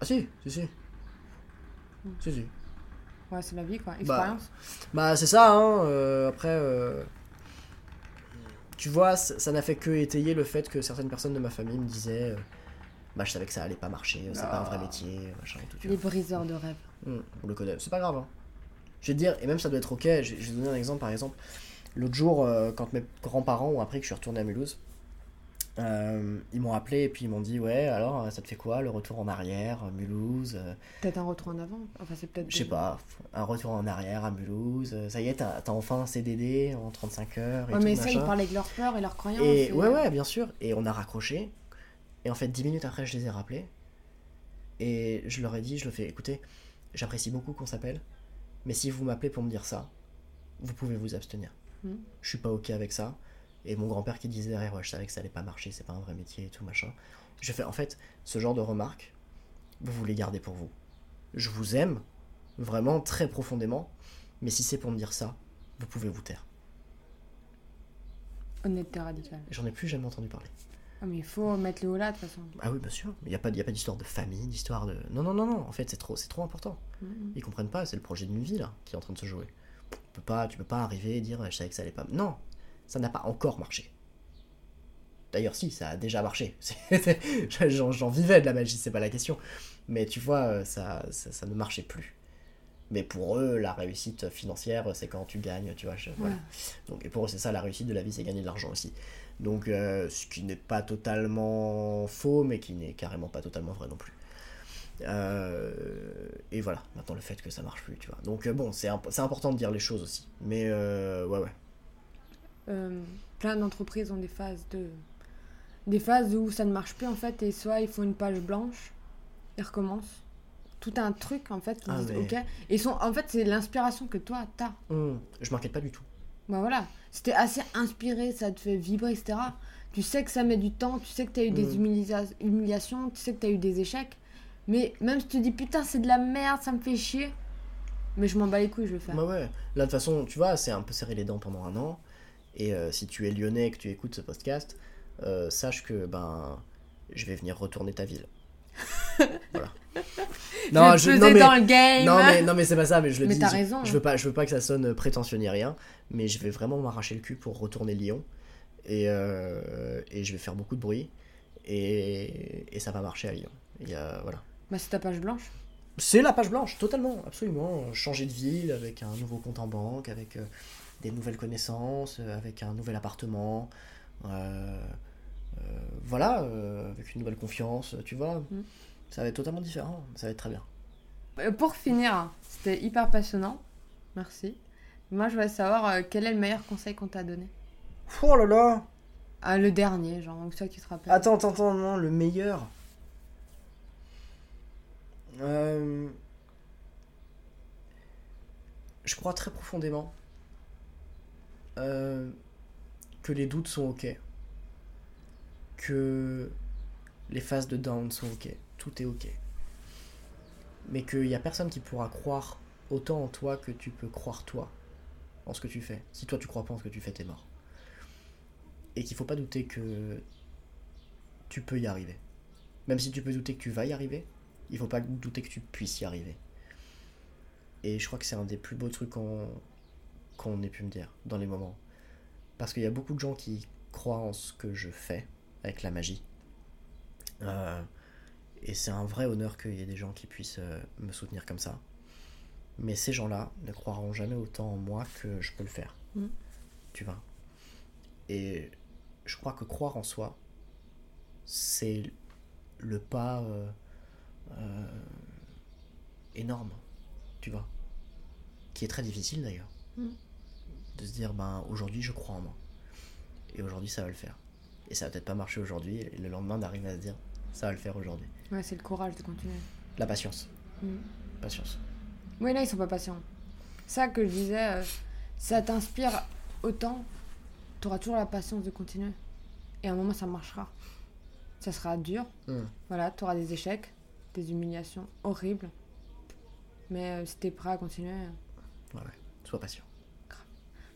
Ah si, si, si. Hmm. Si, si. Ouais, c'est la vie quoi. Expérience. Bah c'est ça, hein. euh, après, euh, tu vois, ça n'a fait que étayer le fait que certaines personnes de ma famille me disaient, bah je savais que ça allait pas marcher, c'est pas un vrai Ah. métier, machin et tout. Tu Les vois. briseurs de rêves. On le connaît, c'est pas grave. Hein. Je vais te dire, et même ça doit être ok. Je je vais te donner un exemple, par exemple. L'autre jour, euh, quand mes grands-parents ont appris que je suis retourné à Mulhouse, euh, ils m'ont appelé et puis ils m'ont dit Ouais, alors ça te fait quoi le retour en arrière, euh, Mulhouse euh, Peut-être un retour en avant. Enfin, c'est peut-être. Je sais pas, un retour en arrière à Mulhouse. euh, Ça y est, t'as enfin un CDD en 35 heures et Ouais, tout mais ça, ils parlaient de leurs peurs et leurs croyances. Et et- ouais, ouais, bien sûr. Et on a raccroché. Et en fait, 10 minutes après, je les ai rappelés. Et je leur ai dit, je leur fais, écoutez, j'apprécie beaucoup qu'on s'appelle. Mais si vous m'appelez pour me dire ça, vous pouvez vous abstenir. Mhm. Je suis pas ok avec ça. Et mon grand-père qui disait derrière, ouais, je savais que ça allait pas marcher, c'est pas un vrai métier et tout machin. Je fais, en fait, ce genre de remarques, vous les gardez pour vous. Je vous aime, vraiment très profondément. Mais si c'est pour me dire ça, vous pouvez vous taire. Honnêteté radicale. J'en ai plus jamais entendu parler. Ah, mais il faut mettre le haut là, de toute façon. Ah oui, bien sûr. Il n'y a pas, y a pas d'histoire de famille, d'histoire de... Non, non, non, non. En fait, c'est trop, c'est trop important. Mhm. Ils comprennent pas, c'est le projet d'une vie, là, qui est en train de se jouer. Tu peux pas, tu peux pas arriver et dire, je savais que ça allait pas... Non, ça n'a pas encore marché. D'ailleurs, si, ça a déjà marché. J'en vivais de la magie, c'est pas la question. Mais tu vois, euh, ça, ça, ça ne marchait plus. Mais pour eux, la réussite financière, c'est quand tu gagnes, tu vois. je- voilà. Ouais. Donc, et pour eux, c'est ça, la réussite de la vie, c'est gagner de l'argent aussi. Donc, euh, ce qui n'est pas totalement faux, mais qui n'est carrément pas totalement vrai non plus. Euh, et voilà, maintenant le fait que ça marche plus, tu vois. Donc, euh, bon, c'est imp- c'est important de dire les choses aussi. Mais, euh, ouais, ouais. Plein d'entreprises ont des phases de des phases où ça ne marche plus en fait et soit ils font une page blanche ils recommencent tout un truc en fait ils Ah, disent mais- ok et sont en fait c'est l'inspiration que toi t'as Hum, je m'inquiète pas du tout. Bah voilà c'était assez inspiré ça te fait vibrer etc tu sais que ça met du temps tu sais que t'as eu des Mm. humilia- humiliations tu sais que t'as eu des échecs mais même si tu te dis putain c'est de la merde ça me fait chier mais je m'en bats les couilles je vais le faire Bah ouais. Là, de toute façon, tu vois, c'est un peu serré les dents pendant un an. Et euh, si tu es lyonnais et que tu écoutes ce podcast, euh, sache que, ben, je vais venir retourner ta ville. Voilà. je je- non, mais- dans le game Non mais, non mais c'est pas ça, mais je le Mais dis. je- raison. Je veux pas, je veux pas que ça sonne prétentieux ni rien, mais je vais vraiment m'arracher le cul pour retourner Lyon et, euh, et je vais faire beaucoup de bruit et, et ça va marcher à Lyon. Il y a- voilà. bah c'est ta page blanche C'est la page blanche, totalement, absolument. Changer de ville avec un nouveau compte en banque, avec euh, des nouvelles connaissances, euh, avec un nouvel appartement. euh, voilà, euh, avec une nouvelle confiance, tu vois. Mm. Ça va être totalement différent, ça va être très bien. Euh, Pour finir, c'était hyper passionnant. Merci. Moi, je voudrais savoir euh, quel est le meilleur conseil qu'on t'a donné? Oh là là Ah, le dernier, genre, ou ça tu te rappelles. Attends, attends, attends, non, le meilleur. Euh, Je crois très profondément euh, que les doutes sont ok. Que les phases de down sont ok. Tout est ok. Mais qu'il n'y a personne qui pourra croire autant en toi que tu peux croire toi en ce que tu fais. Si toi tu crois pas en ce que tu fais, t'es mort. Et qu'il faut pas douter que tu peux y arriver. Même si tu peux douter que tu vas y arriver, il faut pas douter que tu puisses y arriver. Et je crois que c'est un des plus beaux trucs qu'on qu'on ait pu me dire dans les moments. Parce qu'il y a beaucoup de gens qui croient en ce que je fais avec la magie. Euh, et c'est un vrai honneur qu'il y ait des gens qui puissent euh, me soutenir comme ça. Mais ces gens-là ne croiront jamais autant en moi que je peux le faire. Mm. Tu vois Et je crois que croire en soi, c'est le pas euh, euh, énorme, tu vois, qui est très difficile d'ailleurs, Mm. de se dire ben aujourd'hui je crois en moi et aujourd'hui ça va le faire et ça va peut-être pas marcher aujourd'hui et le lendemain d'arriver à se dire ça va le faire aujourd'hui. Ouais, c'est le courage de continuer. La patience. Mm. Patience. Oui, là, ils sont pas patients. Ça que je disais, euh, ça t'inspire autant, tu auras toujours la patience de continuer. Et à un moment, ça marchera. Ça sera dur. Mm. Voilà, tu auras des échecs, des humiliations horribles. Mais euh, si t'es prêt à continuer. euh, Ouais, ouais. Sois patient.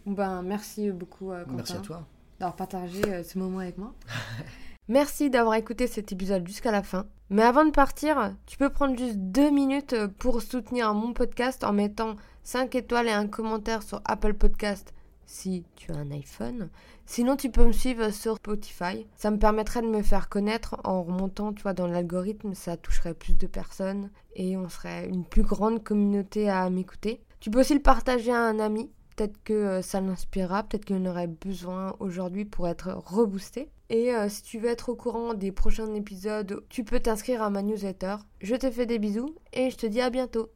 Bon ben, merci beaucoup, euh, Quentin, Merci à toi. D'avoir partagé euh, ce moment avec moi. merci d'avoir écouté cet épisode jusqu'à la fin. Mais avant de partir, tu peux prendre juste deux minutes euh, pour soutenir mon podcast en mettant 5 étoiles et un commentaire sur Apple Podcast si tu as un iPhone. Sinon, tu peux me suivre sur Spotify. Ça me permettrait de me faire connaître en remontant, tu vois, dans l'algorithme. Ça toucherait plus de personnes et on serait une plus grande communauté à m'écouter. Tu peux aussi le partager à un ami. Peut-être que euh, ça l'inspirera, peut-être qu'il en aurait besoin aujourd'hui pour être reboosté. Et euh, si tu veux être au courant des prochains épisodes, tu peux t'inscrire à ma newsletter. Je te fais des bisous et je te dis à bientôt.